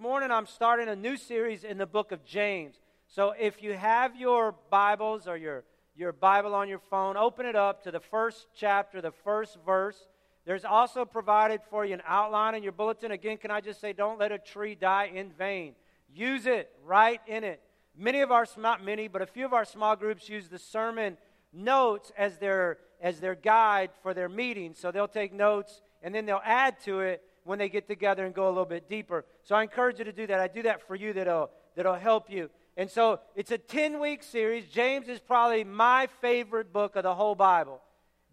Morning I'm starting a new series in the book of James. So if you have your Bibles or your, your Bible on your phone, open it up to the first chapter, the first verse. There's also provided for you an outline in your bulletin. Again, can I just say, don't let a tree die in vain. Use it, write in it. Many of our, not many, but a few of our small groups use the sermon notes as their, as their guide for their meetings. So they'll take notes and then they'll add to it when they get together and go a little bit deeper. So I encourage you to do that. I do that for you that'll, that'll help you. And so it's a 10 week series. James is probably my favorite book of the whole Bible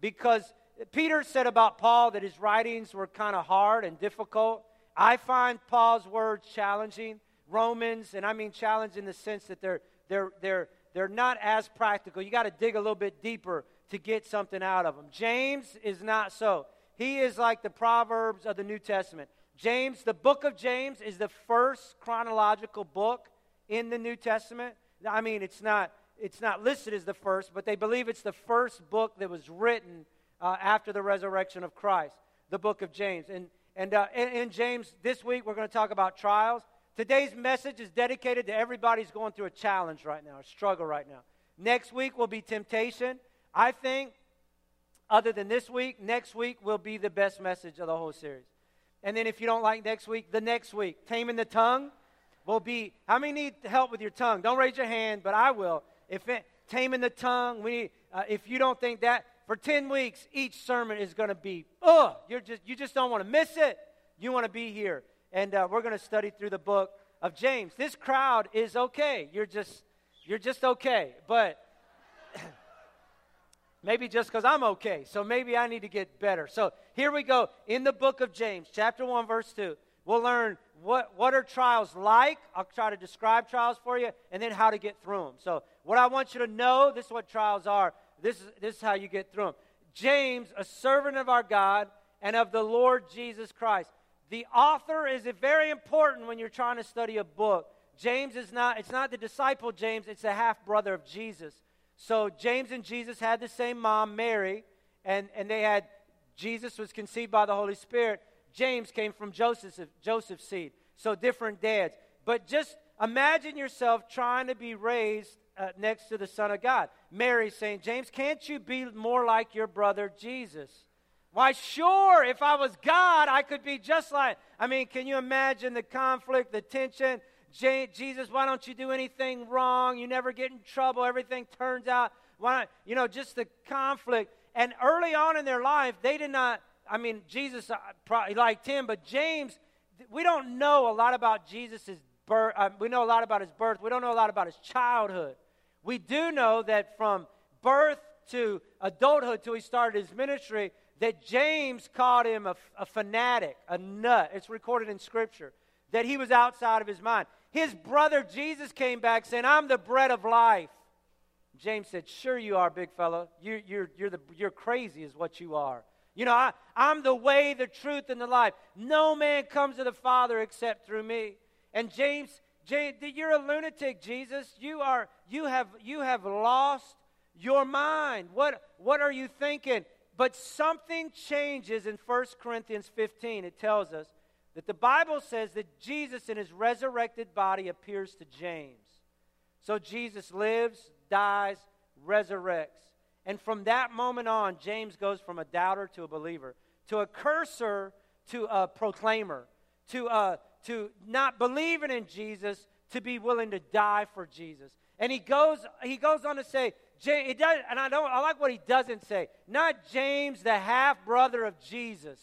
because Peter said about Paul that his writings were kind of hard and difficult. I find Paul's words challenging. Romans, and I mean challenge in the sense that they're, they're, they're, they're not as practical. You got to dig a little bit deeper to get something out of them. James is not so. He is like the Proverbs of the New Testament. James, the book of James, is the first chronological book in the New Testament. I mean, it's not, it's not listed as the first, but they believe it's the first book that was written uh, after the resurrection of Christ, the book of James. And, and uh, in, in James, this week, we're going to talk about trials. Today's message is dedicated to everybody who's going through a challenge right now, a struggle right now. Next week will be temptation. I think other than this week, next week will be the best message of the whole series. And then if you don't like next week, the next week, taming the tongue will be. How many need help with your tongue? Don't raise your hand, but I will. If it, taming the tongue, we need, uh, if you don't think that, for 10 weeks, each sermon is going to be, oh, you're just, you just don't want to miss it. You want to be here. And uh, we're going to study through the book of James. This crowd is okay. You're just, you're just okay. But Maybe just because I'm okay. So maybe I need to get better. So here we go. In the book of James, chapter 1, verse 2, we'll learn what, what are trials like. I'll try to describe trials for you and then how to get through them. So, what I want you to know this is what trials are. This is, this is how you get through them. James, a servant of our God and of the Lord Jesus Christ. The author is very important when you're trying to study a book. James is not, it's not the disciple James, it's the half brother of Jesus. So James and Jesus had the same mom, Mary, and, and they had Jesus was conceived by the Holy Spirit. James came from Joseph's, Joseph's seed. So different dads. But just imagine yourself trying to be raised uh, next to the Son of God. Mary saying, James, can't you be more like your brother Jesus? Why, sure, if I was God, I could be just like. I mean, can you imagine the conflict, the tension? Jesus, why don't you do anything wrong? You never get in trouble. Everything turns out. Why not? You know, just the conflict. And early on in their life, they did not, I mean, Jesus uh, probably liked him, but James, we don't know a lot about Jesus' birth. Uh, we know a lot about his birth. We don't know a lot about his childhood. We do know that from birth to adulthood till he started his ministry, that James called him a, a fanatic, a nut. It's recorded in Scripture that he was outside of his mind. His brother Jesus came back saying, I'm the bread of life. James said, Sure, you are, big fellow. You, you're, you're, the, you're crazy, is what you are. You know, I, I'm the way, the truth, and the life. No man comes to the Father except through me. And James, James, you're a lunatic, Jesus. You are, you have, you have lost your mind. What, what are you thinking? But something changes in 1 Corinthians 15. It tells us that the Bible says that Jesus in his resurrected body appears to James. So Jesus lives, dies, resurrects. And from that moment on, James goes from a doubter to a believer, to a cursor to a proclaimer, to, a, to not believing in Jesus, to be willing to die for Jesus. And he goes, he goes on to say, James, does, and I, don't, I like what he doesn't say. Not James, the half brother of Jesus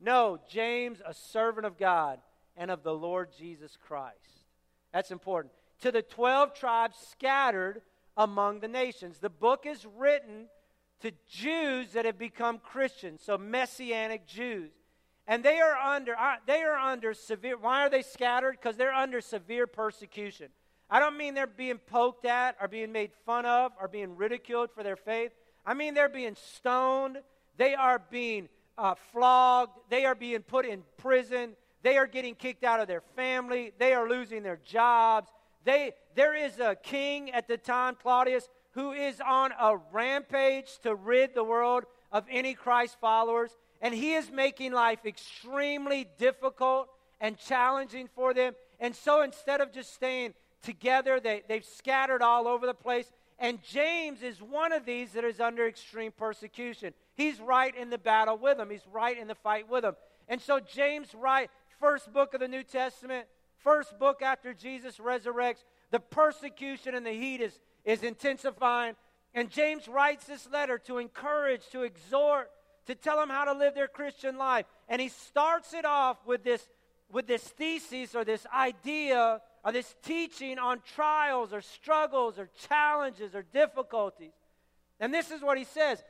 no, James, a servant of God and of the Lord Jesus Christ. That's important. To the 12 tribes scattered among the nations. The book is written to Jews that have become Christians, so messianic Jews. And they are under uh, they are under severe why are they scattered? Because they're under severe persecution. I don't mean they're being poked at or being made fun of or being ridiculed for their faith. I mean they're being stoned. They are being uh, flogged, they are being put in prison, they are getting kicked out of their family, they are losing their jobs. They, there is a king at the time, Claudius, who is on a rampage to rid the world of any Christ followers, and he is making life extremely difficult and challenging for them. And so instead of just staying together, they, they've scattered all over the place. And James is one of these that is under extreme persecution. He's right in the battle with them, he's right in the fight with them. And so James write first book of the New Testament, first book after Jesus resurrects, the persecution and the heat is, is intensifying. And James writes this letter to encourage, to exhort, to tell them how to live their Christian life. And he starts it off with this, with this thesis or this idea or this teaching on trials or struggles or challenges or difficulties. And this is what he says.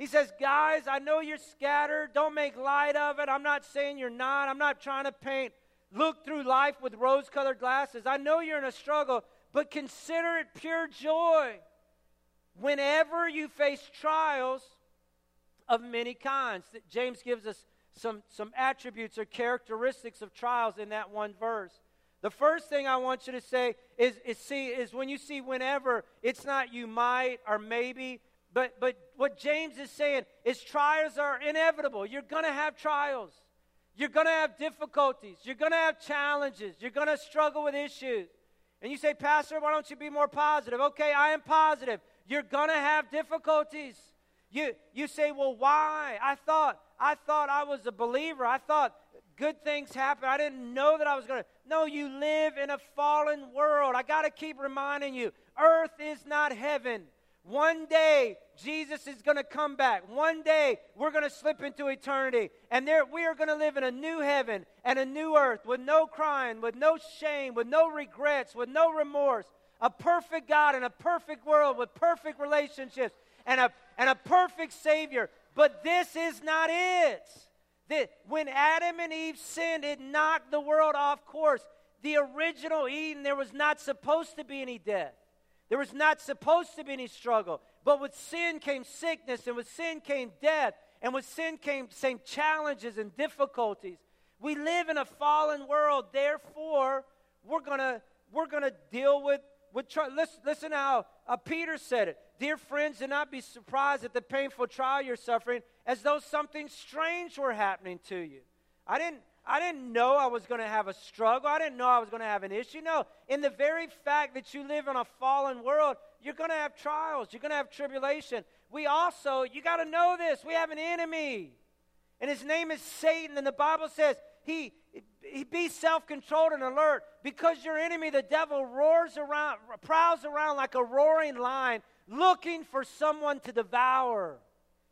He says, Guys, I know you're scattered. Don't make light of it. I'm not saying you're not. I'm not trying to paint, look through life with rose colored glasses. I know you're in a struggle, but consider it pure joy whenever you face trials of many kinds. James gives us some, some attributes or characteristics of trials in that one verse. The first thing I want you to say is, is see is when you see whenever, it's not you might or maybe, but but what James is saying is trials are inevitable. You're gonna have trials. You're gonna have difficulties. You're gonna have challenges. You're gonna struggle with issues. And you say, Pastor, why don't you be more positive? Okay, I am positive. You're gonna have difficulties. You, you say, well, why? I thought, I thought I was a believer. I thought good things happen. I didn't know that I was going to. No, you live in a fallen world. I got to keep reminding you earth is not heaven. One day, Jesus is going to come back. One day, we're going to slip into eternity. And there, we are going to live in a new heaven and a new earth with no crying, with no shame, with no regrets, with no remorse. A perfect God in a perfect world with perfect relationships and a, and a perfect Savior. But this is not it. The, when Adam and Eve sinned, it knocked the world off course. The original Eden, there was not supposed to be any death. There was not supposed to be any struggle. But with sin came sickness, and with sin came death, and with sin came same challenges and difficulties. We live in a fallen world, therefore, we're gonna we're gonna deal with with listen, listen how uh, Peter said it. Dear friends, do not be surprised at the painful trial you're suffering as though something strange were happening to you. I didn't, I didn't know I was going to have a struggle. I didn't know I was going to have an issue. No, in the very fact that you live in a fallen world, you're going to have trials, you're going to have tribulation. We also, you got to know this, we have an enemy. And his name is Satan. And the Bible says he, he be self-controlled and alert because your enemy, the devil, roars around, prowls around like a roaring lion, looking for someone to devour.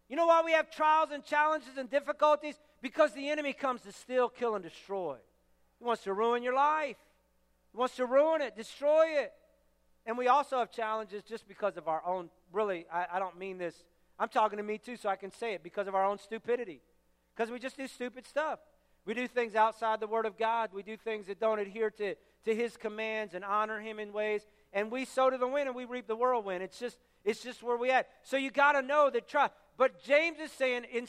You know why we have trials and challenges and difficulties? Because the enemy comes to steal, kill, and destroy. He wants to ruin your life. He wants to ruin it, destroy it. And we also have challenges just because of our own, really, I, I don't mean this. I'm talking to me too, so I can say it because of our own stupidity. Because we just do stupid stuff. We do things outside the Word of God. We do things that don't adhere to, to His commands and honor Him in ways. And we sow to the wind and we reap the whirlwind. It's just, it's just where we at. So you got to know that try. But James is saying, in,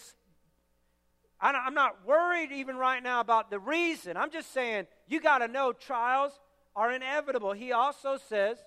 I'm not worried even right now about the reason. I'm just saying you got to know trials are inevitable. He also says,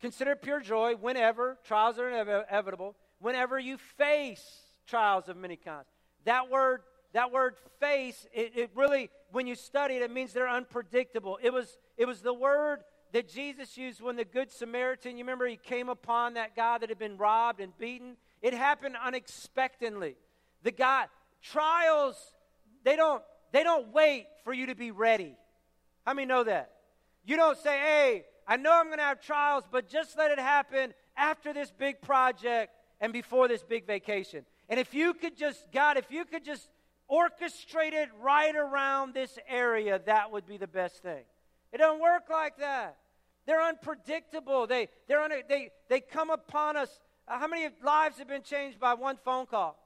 consider pure joy whenever trials are inevitable, whenever you face trials of many kinds. That word, that word face, it, it really, when you study it, it means they're unpredictable. It was, it was the word that Jesus used when the Good Samaritan, you remember he came upon that guy that had been robbed and beaten? It happened unexpectedly. The guy, trials, they don't, they don't wait for you to be ready. How many know that? You don't say, hey, I know I'm going to have trials, but just let it happen after this big project and before this big vacation. And if you could just, God, if you could just orchestrate it right around this area, that would be the best thing. It doesn't work like that. They're unpredictable. They, they're un, they, they come upon us. Uh, how many lives have been changed by one phone call?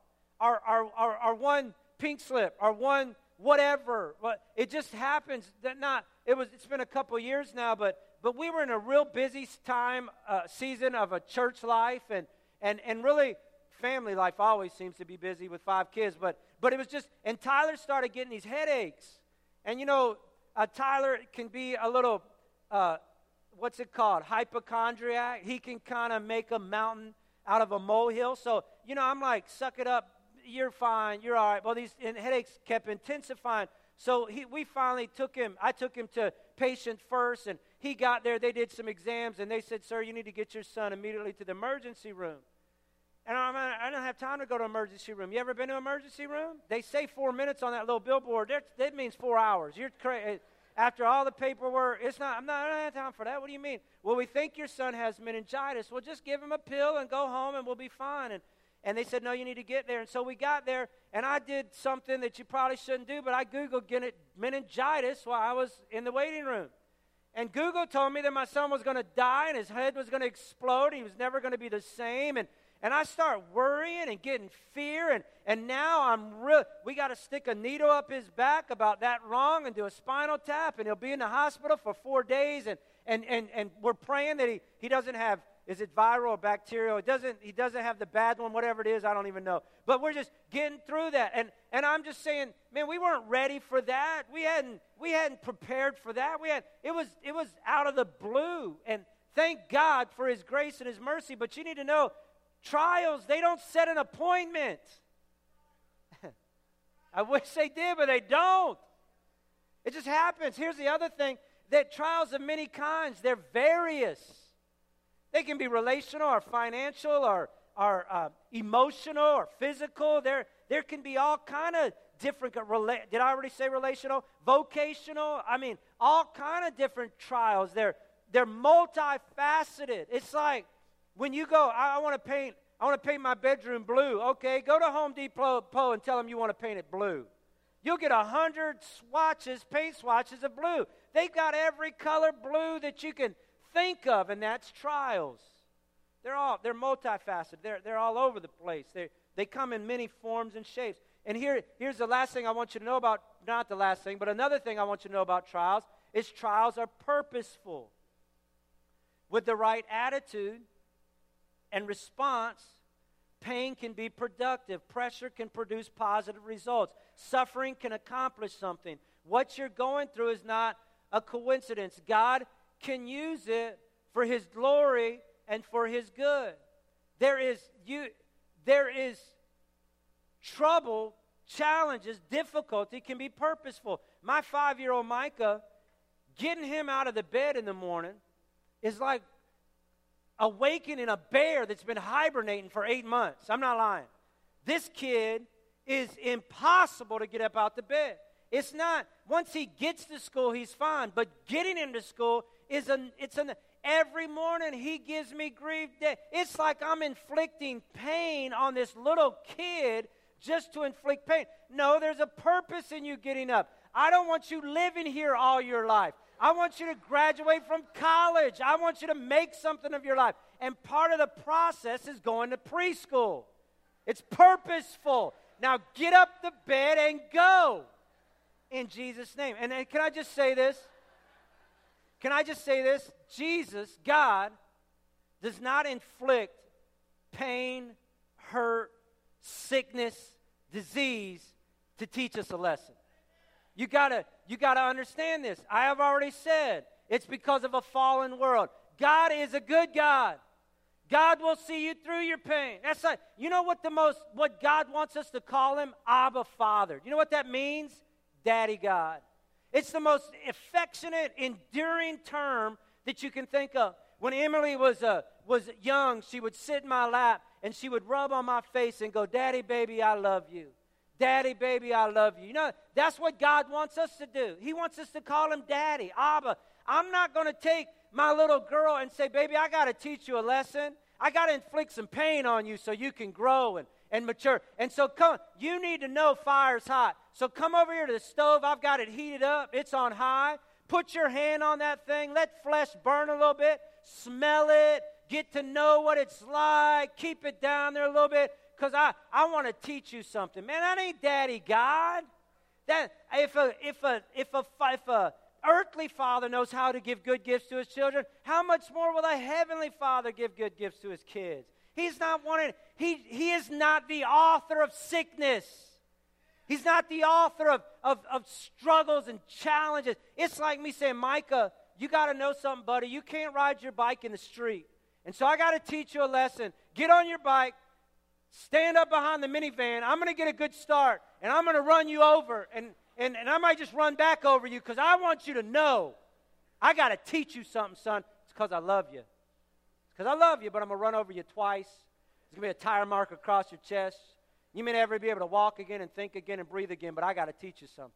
Or, or, or, or one pink slip? our one whatever? It just happens that not, it was, it's been a couple years now, but, but we were in a real busy time, uh, season of a church life. And, and, and really, family life always seems to be busy with five kids. But, but it was just, and Tyler started getting these headaches. And you know, uh, Tyler can be a little, uh, what's it called? Hypochondriac. He can kind of make a mountain out of a molehill. So, you know, I'm like, suck it up. You're fine. You're all right. Well, these headaches kept intensifying. So he, we finally took him, I took him to patient first, and he got there. They did some exams, and they said, Sir, you need to get your son immediately to the emergency room. And I'm, I don't have time to go to emergency room. You ever been to emergency room? They say four minutes on that little billboard. That means four hours. You're crazy. Eh, after all the paperwork, it's not. I'm not. I don't have time for that. What do you mean? Well, we think your son has meningitis. Well, just give him a pill and go home, and we'll be fine. And and they said, no, you need to get there. And so we got there, and I did something that you probably shouldn't do, but I Googled meningitis while I was in the waiting room. And Google told me that my son was going to die and his head was going to explode. He was never going to be the same. And, and I start worrying and getting fear. And, and now I'm real. We got to stick a needle up his back about that wrong and do a spinal tap. And he'll be in the hospital for four days. And, and, and, and we're praying that he, he doesn't have is it viral or bacterial? It doesn't, he doesn't have the bad one, whatever it is, I don't even know. But we're just getting through that. And, and I'm just saying, man, we weren't ready for that. We hadn't, we hadn't prepared for that. We had, it, was, it was out of the blue. And thank God for his grace and his mercy. But you need to know, trials, they don't set an appointment. I wish they did, but they don't. It just happens. Here's the other thing that trials of many kinds, they're various. They can be relational or financial or, or uh, emotional or physical. There, there can be all kind of different. Rela- did I already say relational? Vocational. I mean, all kind of different trials. They're they're multifaceted. It's like when you go, I, I want to paint. I want to paint my bedroom blue. Okay, go to Home Depot and tell them you want to paint it blue. You'll get a hundred swatches, paint swatches of blue. They've got every color blue that you can think of, and that's trials. They're all they're multifaceted. They're they're all over the place. They they come in many forms and shapes. And here here's the last thing I want you to know about not the last thing, but another thing I want you to know about trials is trials are purposeful. With the right attitude and response, pain can be productive. Pressure can produce positive results. Suffering can accomplish something. What you're going through is not a coincidence. God can use it for his glory and for his good. There is you there is trouble, challenges, difficulty can be purposeful. My 5-year-old Micah getting him out of the bed in the morning is like awakening a bear that's been hibernating for 8 months. I'm not lying. This kid is impossible to get up out the bed. It's not once he gets to school he's fine, but getting him to school is an it's an every morning he gives me grief. It's like I'm inflicting pain on this little kid just to inflict pain. No, there's a purpose in you getting up. I don't want you living here all your life. I want you to graduate from college. I want you to make something of your life. And part of the process is going to preschool. It's purposeful. Now get up the bed and go in Jesus' name. And, and can I just say this? Can I just say this? Jesus, God, does not inflict pain, hurt, sickness, disease to teach us a lesson. You gotta, you gotta understand this. I have already said it's because of a fallen world. God is a good God. God will see you through your pain. That's like, you know what the most, what God wants us to call him? Abba Father. You know what that means? Daddy God. It's the most affectionate, enduring term that you can think of. When Emily was, uh, was young, she would sit in my lap and she would rub on my face and go, Daddy, baby, I love you. Daddy, baby, I love you. You know, that's what God wants us to do. He wants us to call him Daddy, Abba. I'm not going to take my little girl and say, Baby, I got to teach you a lesson. I got to inflict some pain on you so you can grow and and mature. And so come, you need to know fire's hot. So come over here to the stove. I've got it heated up. It's on high. Put your hand on that thing. Let flesh burn a little bit. Smell it. Get to know what it's like. Keep it down there a little bit. Because I, I want to teach you something. Man, that ain't daddy God. That if a if a if a if a earthly father knows how to give good gifts to his children, how much more will a heavenly father give good gifts to his kids? He's not wanting, he, he is not the author of sickness. He's not the author of, of, of struggles and challenges. It's like me saying, Micah, you got to know something, buddy. You can't ride your bike in the street. And so I got to teach you a lesson. Get on your bike, stand up behind the minivan. I'm going to get a good start, and I'm going to run you over. And, and, and I might just run back over you because I want you to know I got to teach you something, son. It's because I love you. Because I love you, but I'm going to run over you twice. There's going to be a tire mark across your chest. You may never be able to walk again and think again and breathe again, but I got to teach you something.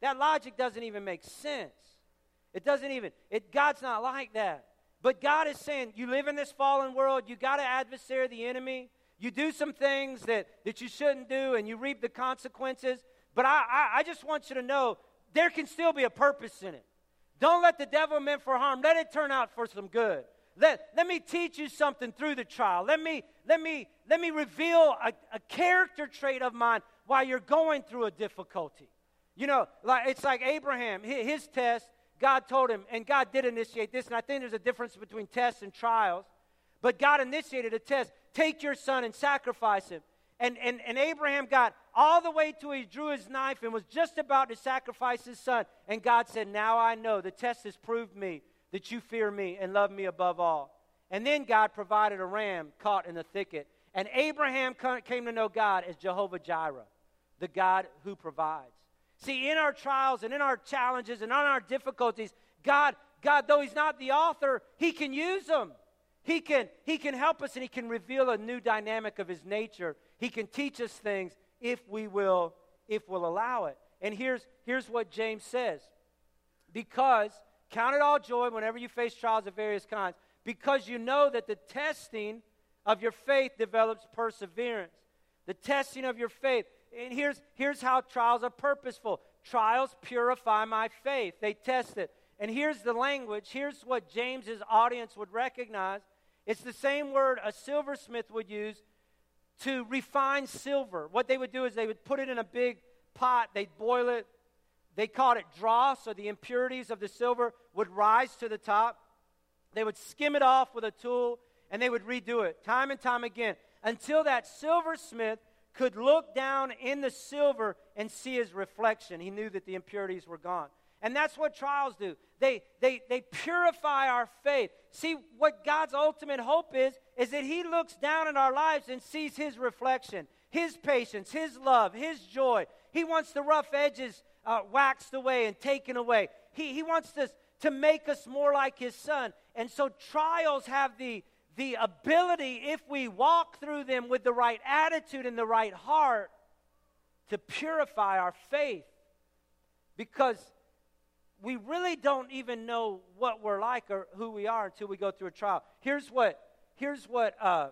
That logic doesn't even make sense. It doesn't even, it, God's not like that. But God is saying, you live in this fallen world, you got to adversary the enemy. You do some things that, that you shouldn't do, and you reap the consequences. But I, I, I just want you to know there can still be a purpose in it. Don't let the devil meant for harm, let it turn out for some good. Let, let me teach you something through the trial. Let me, let me, let me reveal a, a character trait of mine while you're going through a difficulty. You know, like it's like Abraham, his test, God told him, and God did initiate this, and I think there's a difference between tests and trials. But God initiated a test. Take your son and sacrifice him. And, and, and Abraham got all the way to he drew his knife and was just about to sacrifice his son. And God said, Now I know the test has proved me that you fear me and love me above all. And then God provided a ram caught in the thicket. And Abraham came to know God as Jehovah Jireh, the God who provides. See, in our trials and in our challenges and on our difficulties, God, God, though He's not the author, He can use them. He can, he can help us and He can reveal a new dynamic of His nature. He can teach us things if we will, if we'll allow it. And here's, here's what James says. Because, count it all joy whenever you face trials of various kinds, because you know that the testing of your faith develops perseverance. The testing of your faith. And here's, here's how trials are purposeful trials purify my faith, they test it. And here's the language. Here's what James's audience would recognize. It's the same word a silversmith would use to refine silver. What they would do is they would put it in a big pot, they'd boil it. They called it dross, so the impurities of the silver would rise to the top. They would skim it off with a tool and they would redo it time and time again until that silversmith could look down in the silver and see his reflection. He knew that the impurities were gone. And that's what trials do. They, they, they purify our faith. See, what God's ultimate hope is, is that He looks down in our lives and sees His reflection, His patience, His love, His joy. He wants the rough edges uh, waxed away and taken away. He, he wants us to make us more like His Son. And so trials have the, the ability, if we walk through them with the right attitude and the right heart, to purify our faith. Because we really don't even know what we're like or who we are until we go through a trial. Here's what, here's what uh,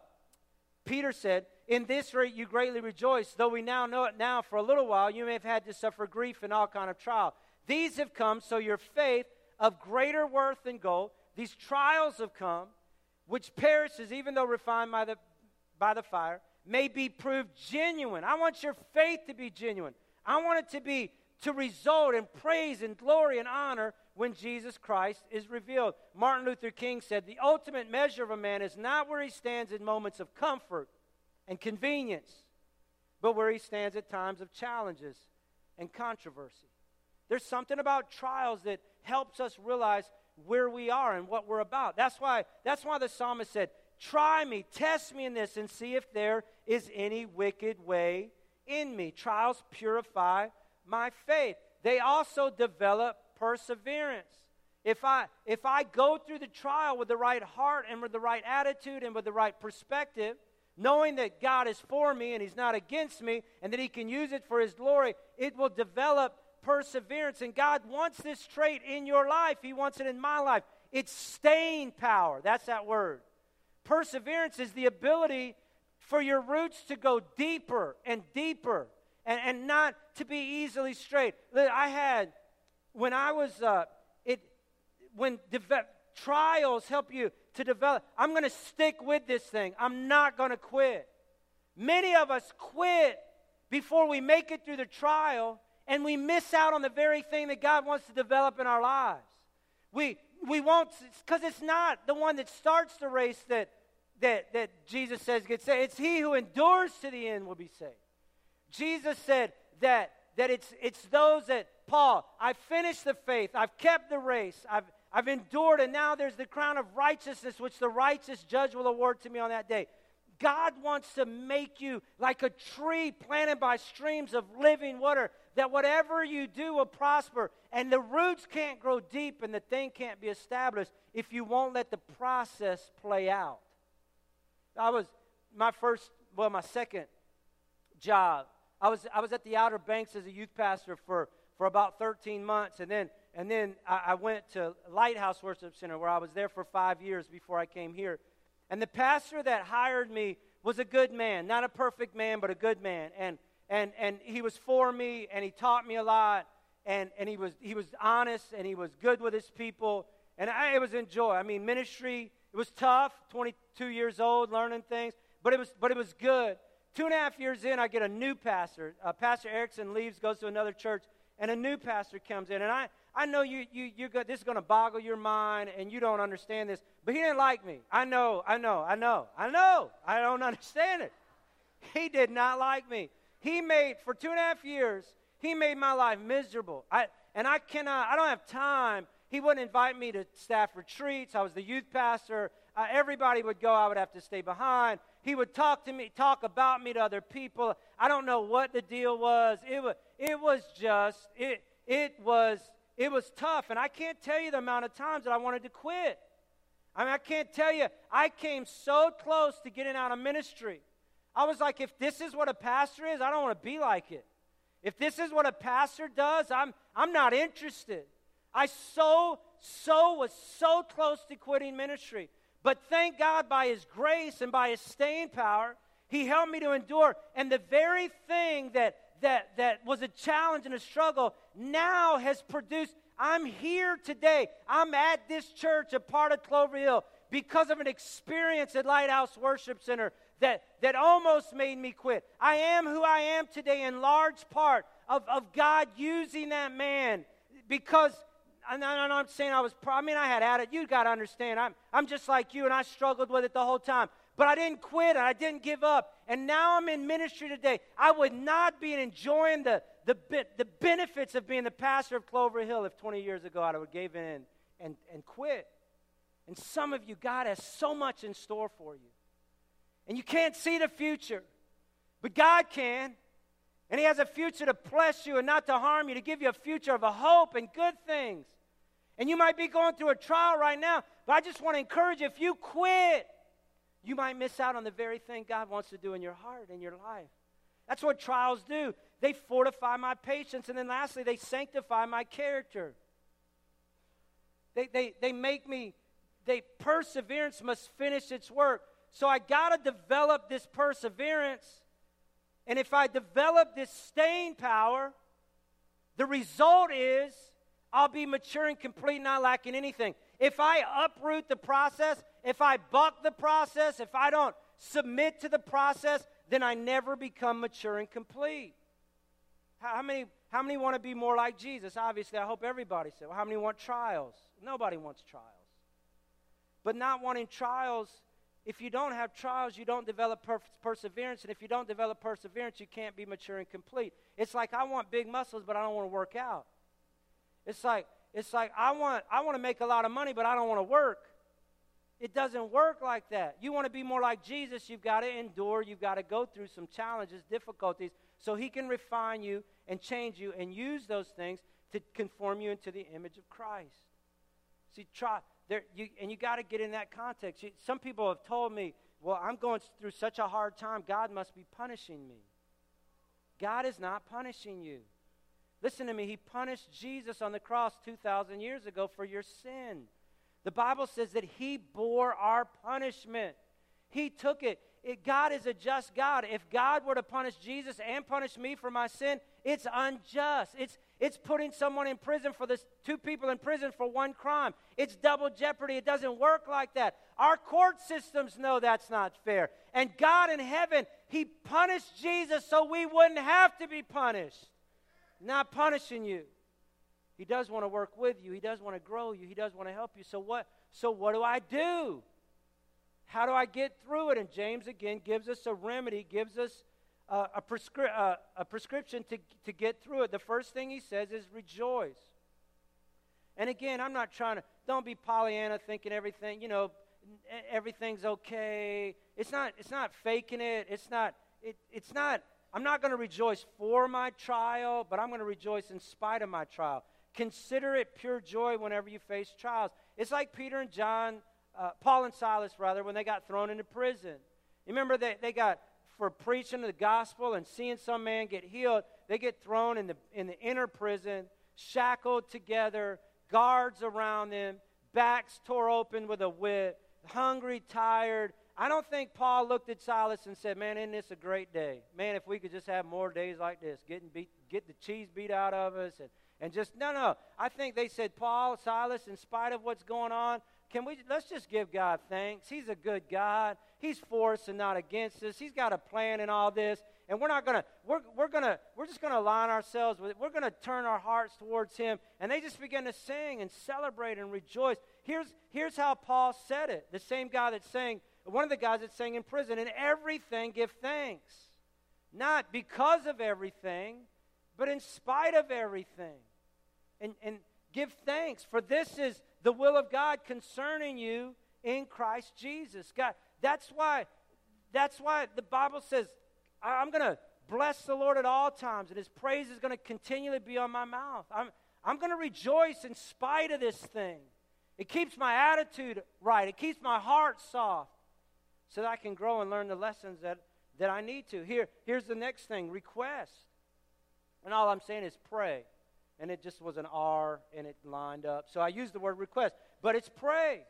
Peter said In this rate you greatly rejoice, though we now know it now for a little while, you may have had to suffer grief and all kind of trial. These have come so your faith of greater worth than gold, these trials have come, which perishes even though refined by the, by the fire, may be proved genuine. I want your faith to be genuine. I want it to be to result in praise and glory and honor when Jesus Christ is revealed. Martin Luther King said, The ultimate measure of a man is not where he stands in moments of comfort and convenience, but where he stands at times of challenges and controversy. There's something about trials that helps us realize where we are and what we're about. That's why, that's why the psalmist said, Try me, test me in this, and see if there is any wicked way in me. Trials purify my faith. They also develop perseverance. If I, if I go through the trial with the right heart and with the right attitude and with the right perspective, knowing that God is for me and He's not against me and that He can use it for His glory, it will develop perseverance. And God wants this trait in your life, He wants it in my life. It's staying power. That's that word. Perseverance is the ability for your roots to go deeper and deeper and, and not to be easily straight. I had, when I was, uh, it, when de- trials help you to develop, I'm going to stick with this thing. I'm not going to quit. Many of us quit before we make it through the trial, and we miss out on the very thing that God wants to develop in our lives. We, we won't, because it's not the one that starts the race that, that, that Jesus says gets saved. It's he who endures to the end will be saved. Jesus said that, that it's, it's those that, Paul, I finished the faith, I've kept the race, I've, I've endured, and now there's the crown of righteousness which the righteous judge will award to me on that day. God wants to make you like a tree planted by streams of living water, that whatever you do will prosper. And the roots can't grow deep and the thing can't be established if you won't let the process play out. I was, my first, well, my second job, I was, I was at the Outer Banks as a youth pastor for, for about 13 months. And then, and then I, I went to Lighthouse Worship Center where I was there for five years before I came here. And the pastor that hired me was a good man, not a perfect man, but a good man. And, and, and he was for me, and he taught me a lot, and, and he, was, he was honest, and he was good with his people. And I, it was enjoy. I mean, ministry, it was tough, 22 years old, learning things, but it was, but it was good. Two and a half years in, I get a new pastor. Uh, pastor Erickson leaves, goes to another church, and a new pastor comes in. And I, I know you, you, you got, this is going to boggle your mind and you don't understand this, but he didn't like me. I know, I know, I know, I know. I don't understand it. He did not like me. He made, for two and a half years, he made my life miserable. I, and I cannot, I don't have time. He wouldn't invite me to staff retreats. I was the youth pastor. Uh, everybody would go, I would have to stay behind. He would talk to me, talk about me to other people. I don't know what the deal was. It was, it was just, it, it was it was tough. And I can't tell you the amount of times that I wanted to quit. I mean, I can't tell you. I came so close to getting out of ministry. I was like, if this is what a pastor is, I don't want to be like it. If this is what a pastor does, I'm, I'm not interested. I so, so was so close to quitting ministry. But thank God by His grace and by His staying power, He helped me to endure. And the very thing that that, that was a challenge and a struggle now has produced. I'm here today. I'm at this church, a part of Clover Hill, because of an experience at Lighthouse Worship Center that, that almost made me quit. I am who I am today in large part of, of God using that man because I'm not saying I was, I mean, I had at it. You got to understand, I'm, I'm just like you, and I struggled with it the whole time. But I didn't quit and I didn't give up. And now I'm in ministry today. I would not be enjoying the, the, the benefits of being the pastor of Clover Hill if 20 years ago I would have given in and, and quit. And some of you, God has so much in store for you. And you can't see the future, but God can. And He has a future to bless you and not to harm you, to give you a future of a hope and good things. And you might be going through a trial right now, but I just want to encourage you if you quit, you might miss out on the very thing God wants to do in your heart, in your life. That's what trials do. They fortify my patience. And then lastly, they sanctify my character. They, they, they make me, they perseverance must finish its work. So I got to develop this perseverance. And if I develop this staying power, the result is I'll be mature and complete, not lacking anything. If I uproot the process, if I buck the process, if I don't submit to the process, then I never become mature and complete. How, how many, how many want to be more like Jesus? Obviously, I hope everybody said. Well, how many want trials? Nobody wants trials. But not wanting trials, if you don't have trials, you don't develop per- perseverance. And if you don't develop perseverance, you can't be mature and complete. It's like I want big muscles, but I don't want to work out. It's like, it's like I want, I want to make a lot of money, but I don't want to work. It doesn't work like that. You want to be more like Jesus, you've got to endure, you've got to go through some challenges, difficulties, so he can refine you and change you and use those things to conform you into the image of Christ. See, try there, you, and you got to get in that context. You, some people have told me, "Well, I'm going through such a hard time. God must be punishing me." God is not punishing you. Listen to me. He punished Jesus on the cross 2,000 years ago for your sin. The Bible says that He bore our punishment. He took it. it. God is a just God. If God were to punish Jesus and punish me for my sin, it's unjust. It's, it's putting someone in prison for this, two people in prison for one crime. It's double jeopardy. It doesn't work like that. Our court systems know that's not fair. And God in heaven, He punished Jesus so we wouldn't have to be punished not punishing you. He does want to work with you. He does want to grow you. He does want to help you. So what so what do I do? How do I get through it? And James again gives us a remedy, gives us a, prescri- a prescription to, to get through it. The first thing he says is rejoice. And again, I'm not trying to, don't be Pollyanna thinking everything, you know, everything's okay. It's not, it's not faking it. It's not, it, it's not, I'm not going to rejoice for my trial, but I'm going to rejoice in spite of my trial. Consider it pure joy whenever you face trials. It's like Peter and John, uh, Paul and Silas, rather, when they got thrown into prison. You remember they, they got, for preaching the gospel and seeing some man get healed, they get thrown in the, in the inner prison, shackled together, guards around them, backs tore open with a whip, hungry, tired. I don't think Paul looked at Silas and said, Man, isn't this a great day? Man, if we could just have more days like this, getting beat, get the cheese beat out of us and and just no no. I think they said paul silas in spite of what's going on can we let's just give god thanks. He's a good god. He's for us and not against us. He's got a plan in all this. And we're not gonna we're, we're gonna we're just gonna align ourselves with it. We're gonna turn our hearts towards him. And they just begin to sing and celebrate and rejoice. Here's here's how paul said it. The same guy that's saying one of the guys that's saying in prison in everything give thanks not because of everything but in spite of everything and, and give thanks, for this is the will of God concerning you in Christ Jesus. God, that's why, that's why the Bible says, I'm going to bless the Lord at all times, and his praise is going to continually be on my mouth. I'm, I'm going to rejoice in spite of this thing. It keeps my attitude right, it keeps my heart soft so that I can grow and learn the lessons that, that I need to. Here, here's the next thing request. And all I'm saying is pray and it just was an R and it lined up. So I used the word request, but it's pray.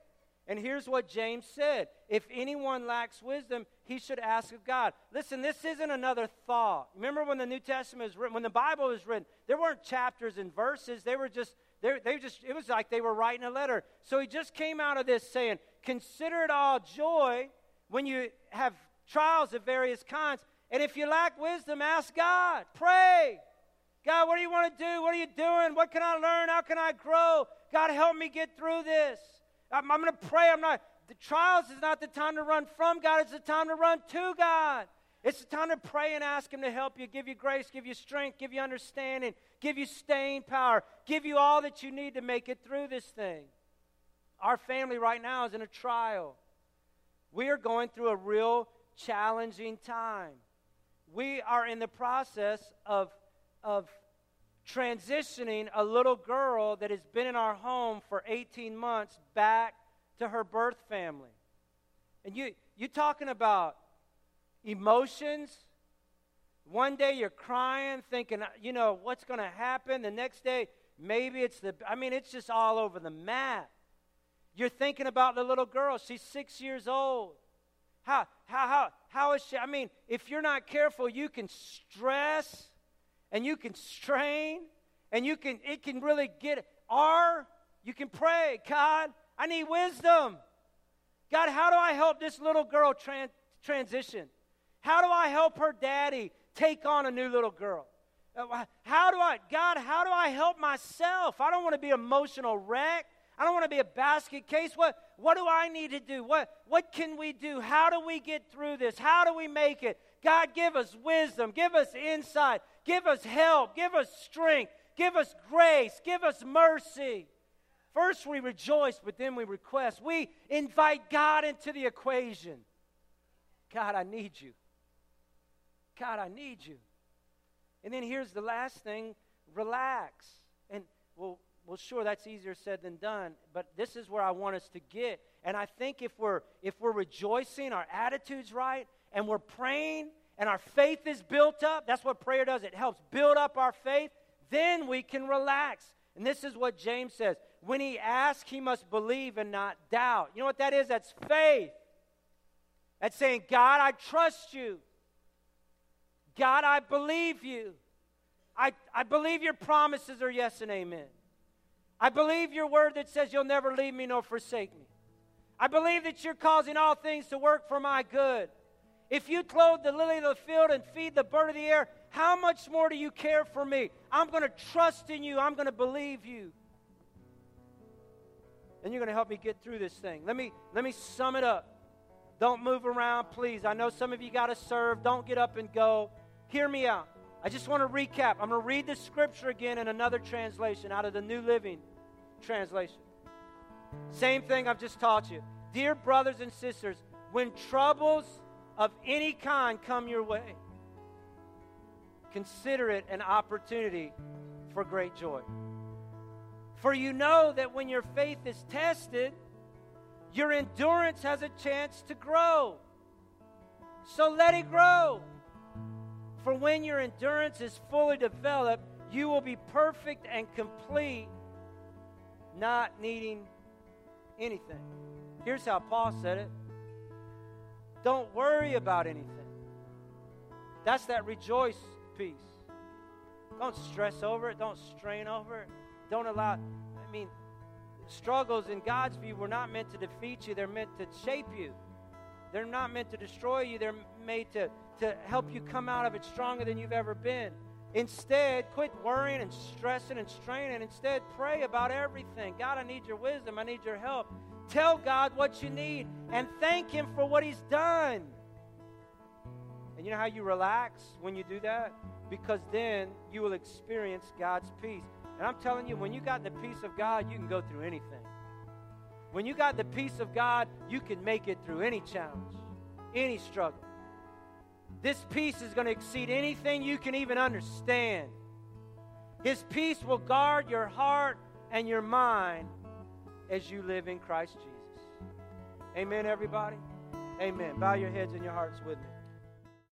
And here's what James said If anyone lacks wisdom, he should ask of God. Listen, this isn't another thought. Remember when the New Testament was written, when the Bible was written, there weren't chapters and verses. They were just, they, they just, it was like they were writing a letter. So he just came out of this saying, Consider it all joy when you have trials of various kinds. And if you lack wisdom, ask God. Pray. God, what do you want to do? What are you doing? What can I learn? How can I grow? God, help me get through this. I'm, I'm going to pray. I'm not, the trials is not the time to run from God, it's the time to run to God. It's the time to pray and ask Him to help you, give you grace, give you strength, give you understanding, give you staying power, give you all that you need to make it through this thing. Our family right now is in a trial. We are going through a real challenging time. We are in the process of of transitioning a little girl that has been in our home for 18 months back to her birth family. And you you talking about emotions? One day you're crying thinking, uh, you know, what's going to happen? The next day maybe it's the I mean it's just all over the map. You're thinking about the little girl. She's 6 years old. How how how how is she? I mean, if you're not careful, you can stress and you can strain and you can it can really get or you can pray god i need wisdom god how do i help this little girl tran- transition how do i help her daddy take on a new little girl uh, how do i god how do i help myself i don't want to be emotional wreck i don't want to be a basket case what what do i need to do what what can we do how do we get through this how do we make it god give us wisdom give us insight Give us help. Give us strength. Give us grace. Give us mercy. First, we rejoice, but then we request. We invite God into the equation. God, I need you. God, I need you. And then here's the last thing relax. And well, well, sure, that's easier said than done, but this is where I want us to get. And I think if we're if we're rejoicing, our attitude's right, and we're praying and our faith is built up, that's what prayer does. It helps build up our faith. Then we can relax. And this is what James says. When he asks, he must believe and not doubt. You know what that is? That's faith. That's saying, God, I trust you. God, I believe you. I, I believe your promises are yes and amen. I believe your word that says you'll never leave me nor forsake me. I believe that you're causing all things to work for my good. If you clothe the lily of the field and feed the bird of the air, how much more do you care for me? I'm going to trust in you. I'm going to believe you. And you're going to help me get through this thing. Let me let me sum it up. Don't move around, please. I know some of you got to serve. Don't get up and go. Hear me out. I just want to recap. I'm going to read the scripture again in another translation out of the New Living Translation. Same thing I've just taught you. dear brothers and sisters, when troubles of any kind come your way, consider it an opportunity for great joy. For you know that when your faith is tested, your endurance has a chance to grow. So let it grow. For when your endurance is fully developed, you will be perfect and complete, not needing anything. Here's how Paul said it Don't worry about anything. That's that rejoice piece. Don't stress over it, don't strain over it. Don't allow, I mean, struggles in God's view were not meant to defeat you, they're meant to shape you. They're not meant to destroy you, they're made to, to help you come out of it stronger than you've ever been. Instead, quit worrying and stressing and straining. Instead, pray about everything. God, I need your wisdom. I need your help. Tell God what you need and thank Him for what He's done. And you know how you relax when you do that? Because then you will experience God's peace. And I'm telling you, when you got the peace of God, you can go through anything. When you got the peace of God, you can make it through any challenge, any struggle. This peace is going to exceed anything you can even understand. His peace will guard your heart and your mind as you live in Christ Jesus. Amen, everybody? Amen. Bow your heads and your hearts with me.